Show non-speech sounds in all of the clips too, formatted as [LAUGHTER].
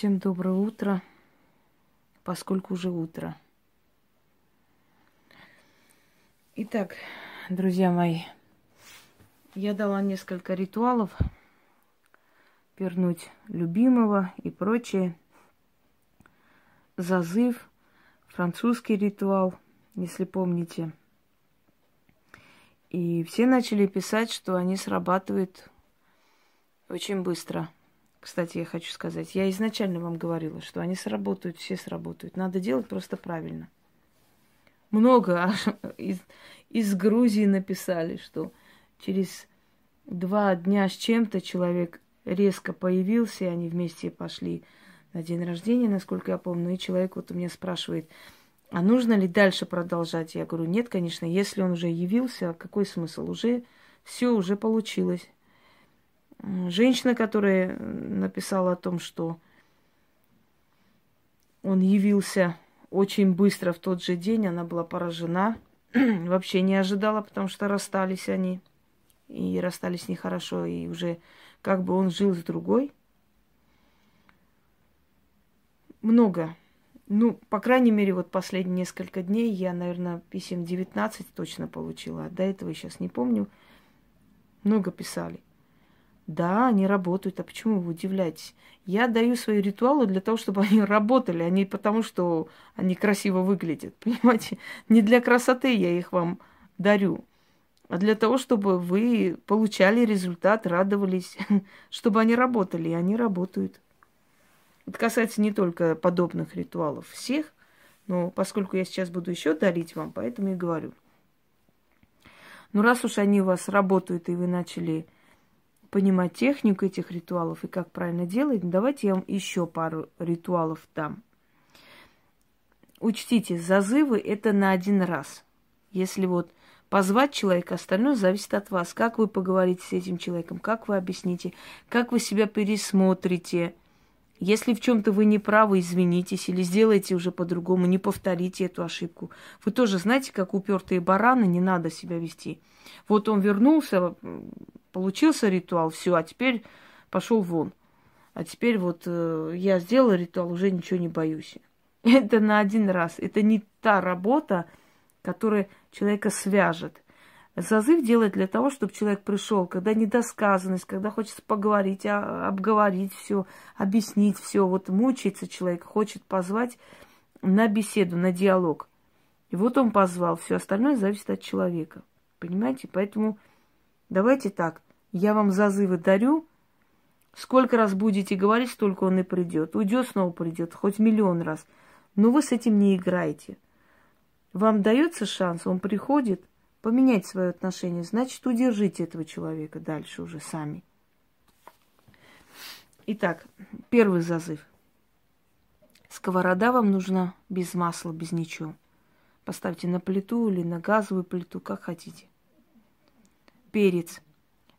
Всем доброе утро, поскольку уже утро. Итак, друзья мои, я дала несколько ритуалов, вернуть любимого и прочее. Зазыв, французский ритуал, если помните. И все начали писать, что они срабатывают очень быстро – кстати, я хочу сказать, я изначально вам говорила, что они сработают, все сработают. Надо делать просто правильно. Много аж из, из Грузии написали, что через два дня с чем-то человек резко появился, и они вместе пошли на день рождения, насколько я помню. И человек вот у меня спрашивает, а нужно ли дальше продолжать? Я говорю, нет, конечно, если он уже явился, какой смысл? Уже все уже получилось. Женщина, которая написала о том, что он явился очень быстро в тот же день, она была поражена. [CLEARS THROAT] Вообще не ожидала, потому что расстались они. И расстались нехорошо, и уже как бы он жил с другой. Много. Ну, по крайней мере, вот последние несколько дней я, наверное, писем 19 точно получила. А до этого сейчас не помню. Много писали. Да, они работают. А почему вы удивляетесь? Я даю свои ритуалы для того, чтобы они [LAUGHS] работали, а не потому, что они красиво выглядят. [LAUGHS] Понимаете? Не для красоты я их вам дарю, а для того, чтобы вы получали результат, радовались, [LAUGHS] чтобы они работали, и они работают. Это касается не только подобных ритуалов, всех, но поскольку я сейчас буду еще дарить вам, поэтому и говорю. Ну, раз уж они у вас работают, и вы начали понимать технику этих ритуалов и как правильно делать, давайте я вам еще пару ритуалов дам. Учтите, зазывы это на один раз. Если вот позвать человека, остальное зависит от вас. Как вы поговорите с этим человеком, как вы объясните, как вы себя пересмотрите. Если в чем-то вы не правы, извинитесь или сделайте уже по-другому, не повторите эту ошибку. Вы тоже знаете, как упертые бараны, не надо себя вести. Вот он вернулся, Получился ритуал, все, а теперь пошел вон. А теперь вот э, я сделала ритуал, уже ничего не боюсь. [LAUGHS] Это на один раз. Это не та работа, которая человека свяжет. Зазыв делает для того, чтобы человек пришел, когда недосказанность, когда хочется поговорить, а, обговорить все, объяснить все. Вот мучается человек, хочет позвать на беседу, на диалог. И вот он позвал, все остальное зависит от человека. Понимаете? Поэтому Давайте так, я вам зазывы дарю, сколько раз будете говорить, столько он и придет. Уйдет, снова придет, хоть миллион раз. Но вы с этим не играете. Вам дается шанс, он приходит, поменять свое отношение, значит, удержите этого человека дальше уже сами. Итак, первый зазыв. Сковорода вам нужна без масла, без ничего. Поставьте на плиту или на газовую плиту, как хотите перец,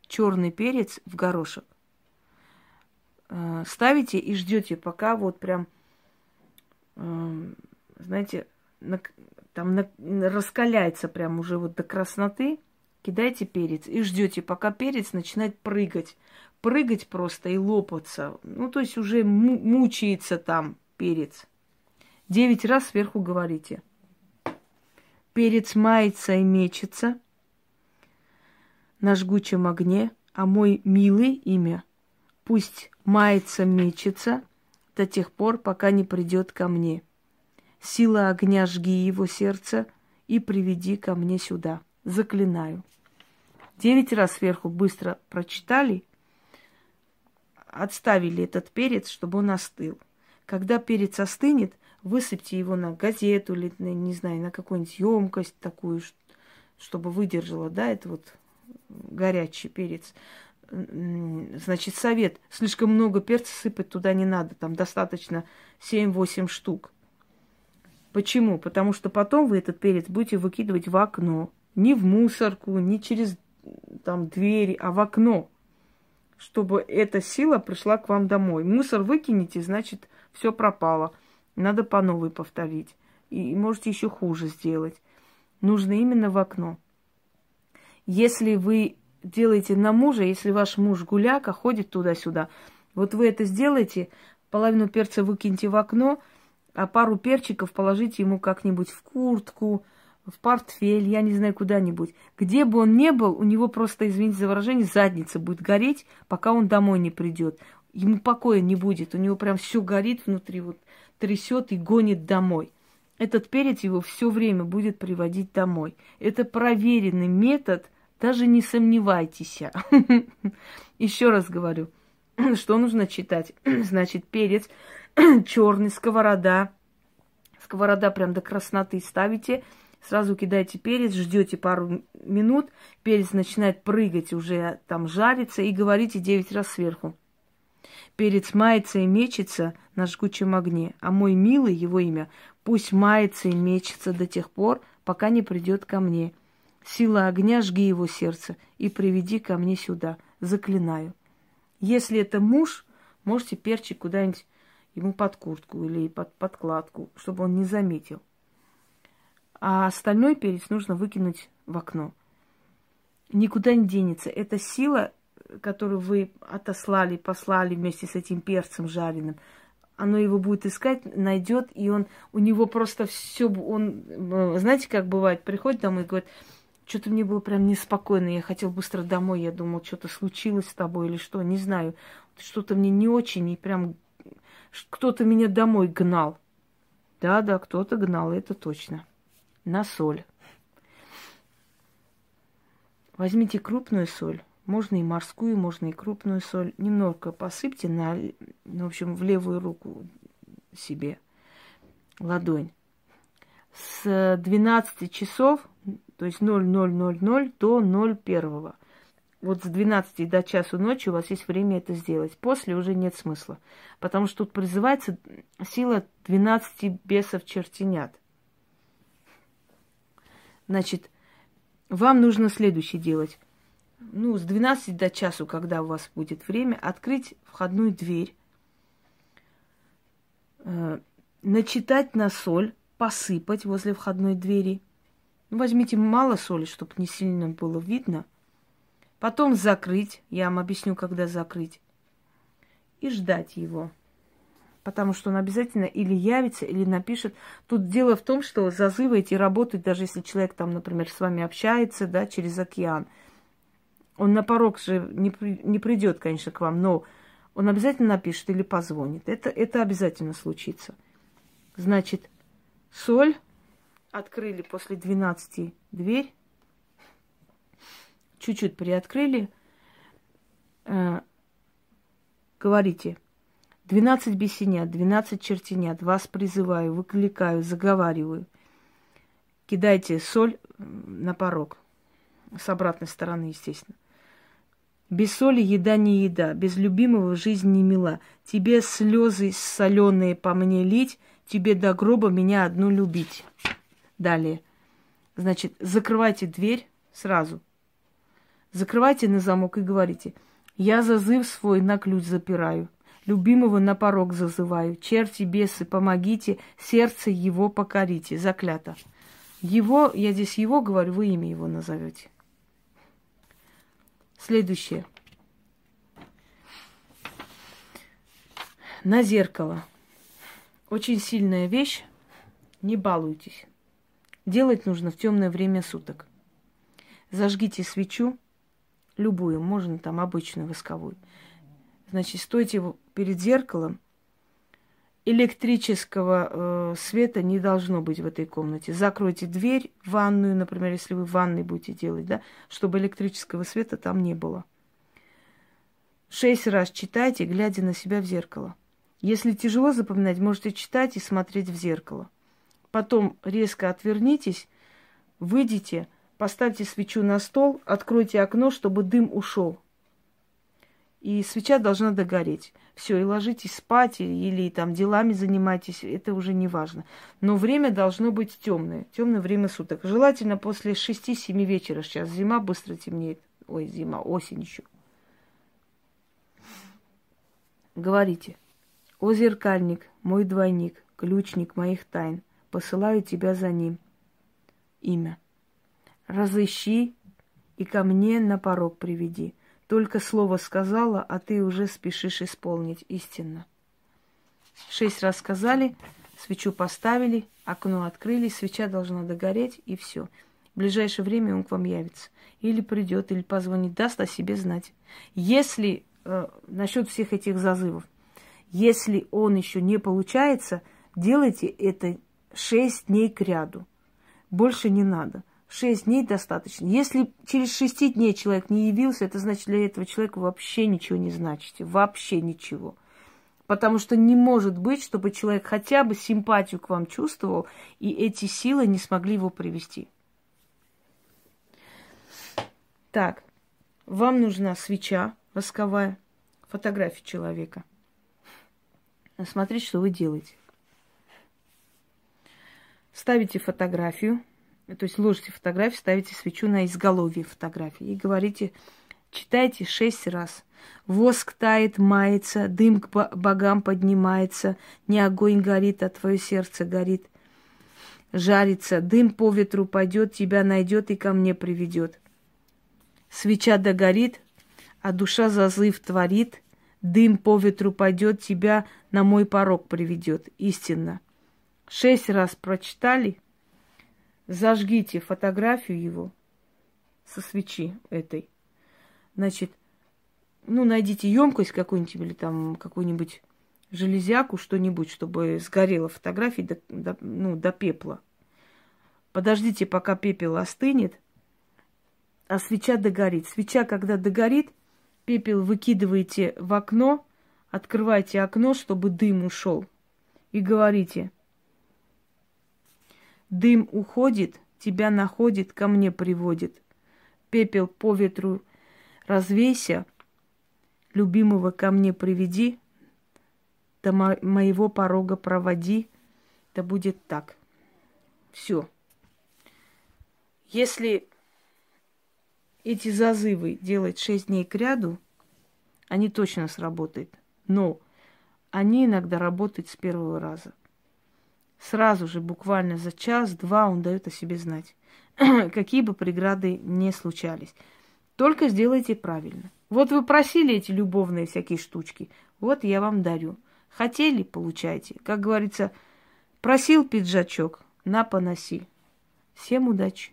черный перец в горошек. Э, ставите и ждете, пока вот прям, э, знаете, на, там на, раскаляется прям уже вот до красноты. Кидайте перец и ждете, пока перец начинает прыгать. Прыгать просто и лопаться. Ну, то есть уже мучается там перец. Девять раз сверху говорите. Перец мается и мечется – на жгучем огне, а мой милый имя пусть мается, мечется до тех пор, пока не придет ко мне. Сила огня жги его сердце и приведи ко мне сюда. Заклинаю. Девять раз сверху быстро прочитали, отставили этот перец, чтобы он остыл. Когда перец остынет, высыпьте его на газету или, не знаю, на какую-нибудь емкость такую, чтобы выдержала, да, это вот горячий перец. Значит, совет. Слишком много перца сыпать туда не надо. Там достаточно 7-8 штук. Почему? Потому что потом вы этот перец будете выкидывать в окно. Не в мусорку, не через там двери, а в окно. Чтобы эта сила пришла к вам домой. Мусор выкинете, значит, все пропало. Надо по новой повторить. И можете еще хуже сделать. Нужно именно в окно. Если вы делаете на мужа, если ваш муж гуляка ходит туда-сюда, вот вы это сделаете, половину перца выкиньте в окно, а пару перчиков положите ему как-нибудь в куртку, в портфель, я не знаю, куда-нибудь. Где бы он ни был, у него просто, извините за выражение, задница будет гореть, пока он домой не придет. Ему покоя не будет, у него прям все горит внутри, вот трясет и гонит домой. Этот перец его все время будет приводить домой. Это проверенный метод, даже не сомневайтесь. [LAUGHS] Еще раз говорю, [CLEARS THROAT] что нужно читать. [CLEARS THROAT] Значит, перец [CLEARS THROAT] черный, сковорода. Сковорода прям до красноты ставите – Сразу кидаете перец, ждете пару минут, перец начинает прыгать, уже там жарится, и говорите 9 раз сверху. Перец мается и мечется на жгучем огне, а мой милый, его имя, пусть мается и мечется до тех пор, пока не придет ко мне. Сила огня, жги его сердце и приведи ко мне сюда. Заклинаю. Если это муж, можете перчик куда-нибудь ему под куртку или под подкладку, чтобы он не заметил а остальной перец нужно выкинуть в окно. Никуда не денется. Это сила, которую вы отослали, послали вместе с этим перцем жареным. Оно его будет искать, найдет, и он у него просто все, он, знаете, как бывает, приходит домой и говорит, что-то мне было прям неспокойно, я хотел быстро домой, я думал, что-то случилось с тобой или что, не знаю, что-то мне не очень, и прям кто-то меня домой гнал. Да, да, кто-то гнал, это точно на соль. Возьмите крупную соль, можно и морскую, можно и крупную соль. Немного посыпьте на, ну, в общем, в левую руку себе ладонь. С 12 часов, то есть 0000 до 01. Вот с 12 до часу ночи у вас есть время это сделать. После уже нет смысла. Потому что тут призывается сила 12 бесов чертенят. Значит, вам нужно следующее делать. Ну, с 12 до часу, когда у вас будет время, открыть входную дверь, э, начитать на соль, посыпать возле входной двери. Ну, возьмите мало соли, чтобы не сильно было видно. Потом закрыть. Я вам объясню, когда закрыть. И ждать его потому что он обязательно или явится, или напишет. Тут дело в том, что зазывы эти работают, даже если человек там, например, с вами общается, да, через океан. Он на порог же не, не придет, конечно, к вам, но он обязательно напишет или позвонит. Это, это обязательно случится. Значит, соль открыли после 12 дверь, чуть-чуть приоткрыли, э, говорите – Двенадцать бесенят, двенадцать чертенят, вас призываю, выкликаю, заговариваю. Кидайте соль на порог. С обратной стороны, естественно. Без соли еда не еда, без любимого жизнь не мила. Тебе слезы соленые по мне лить, тебе до гроба меня одну любить. Далее. Значит, закрывайте дверь сразу. Закрывайте на замок и говорите, я зазыв свой на ключ запираю. Любимого на порог зазываю. Черти, бесы, помогите, сердце его покорите. Заклято. Его, я здесь его говорю, вы имя его назовете. Следующее. На зеркало. Очень сильная вещь. Не балуйтесь. Делать нужно в темное время суток. Зажгите свечу, любую, можно там обычную восковую. Значит, стойте перед зеркалом. Электрического э, света не должно быть в этой комнате. Закройте дверь в ванную, например, если вы в ванной будете делать, да, чтобы электрического света там не было. Шесть раз читайте, глядя на себя в зеркало. Если тяжело запоминать, можете читать и смотреть в зеркало. Потом резко отвернитесь, выйдите, поставьте свечу на стол, откройте окно, чтобы дым ушел и свеча должна догореть. Все, и ложитесь спать, или там делами занимайтесь, это уже не важно. Но время должно быть темное, темное время суток. Желательно после 6-7 вечера сейчас. Зима быстро темнеет. Ой, зима, осень еще. Говорите. О, зеркальник, мой двойник, ключник моих тайн, посылаю тебя за ним. Имя. Разыщи и ко мне на порог приведи – только слово сказала, а ты уже спешишь исполнить истинно. Шесть раз сказали, свечу поставили, окно открыли, свеча должна догореть, и все. В ближайшее время он к вам явится. Или придет, или позвонит, даст о себе знать. Если э, насчет всех этих зазывов, если он еще не получается, делайте это шесть дней к ряду. Больше не надо. Шесть дней достаточно. Если через шести дней человек не явился, это значит для этого человека вообще ничего не значите. Вообще ничего. Потому что не может быть, чтобы человек хотя бы симпатию к вам чувствовал, и эти силы не смогли его привести. Так, вам нужна свеча восковая, фотография человека. Смотрите, что вы делаете. Ставите фотографию, то есть ложите фотографию, ставите свечу на изголовье фотографии и говорите, читайте шесть раз. Воск тает, мается, дым к богам поднимается, не огонь горит, а твое сердце горит. Жарится, дым по ветру пойдет, тебя найдет и ко мне приведет. Свеча догорит, а душа зазыв творит, дым по ветру пойдет, тебя на мой порог приведет. Истинно. Шесть раз прочитали, зажгите фотографию его со свечи этой. Значит, ну, найдите емкость какую-нибудь или там какую-нибудь железяку, что-нибудь, чтобы сгорела фотография до, до, ну, до пепла. Подождите, пока пепел остынет, а свеча догорит. Свеча, когда догорит, пепел выкидываете в окно, открывайте окно, чтобы дым ушел. И говорите, дым уходит, тебя находит, ко мне приводит. Пепел по ветру развейся, любимого ко мне приведи, до мо- моего порога проводи, да будет так. Все. Если эти зазывы делать шесть дней к ряду, они точно сработают. Но они иногда работают с первого раза. Сразу же, буквально за час-два он дает о себе знать. [CLEARS THROAT] Какие бы преграды не случались. Только сделайте правильно. Вот вы просили эти любовные всякие штучки. Вот я вам дарю. Хотели, получайте. Как говорится, просил пиджачок, на поноси. Всем удачи.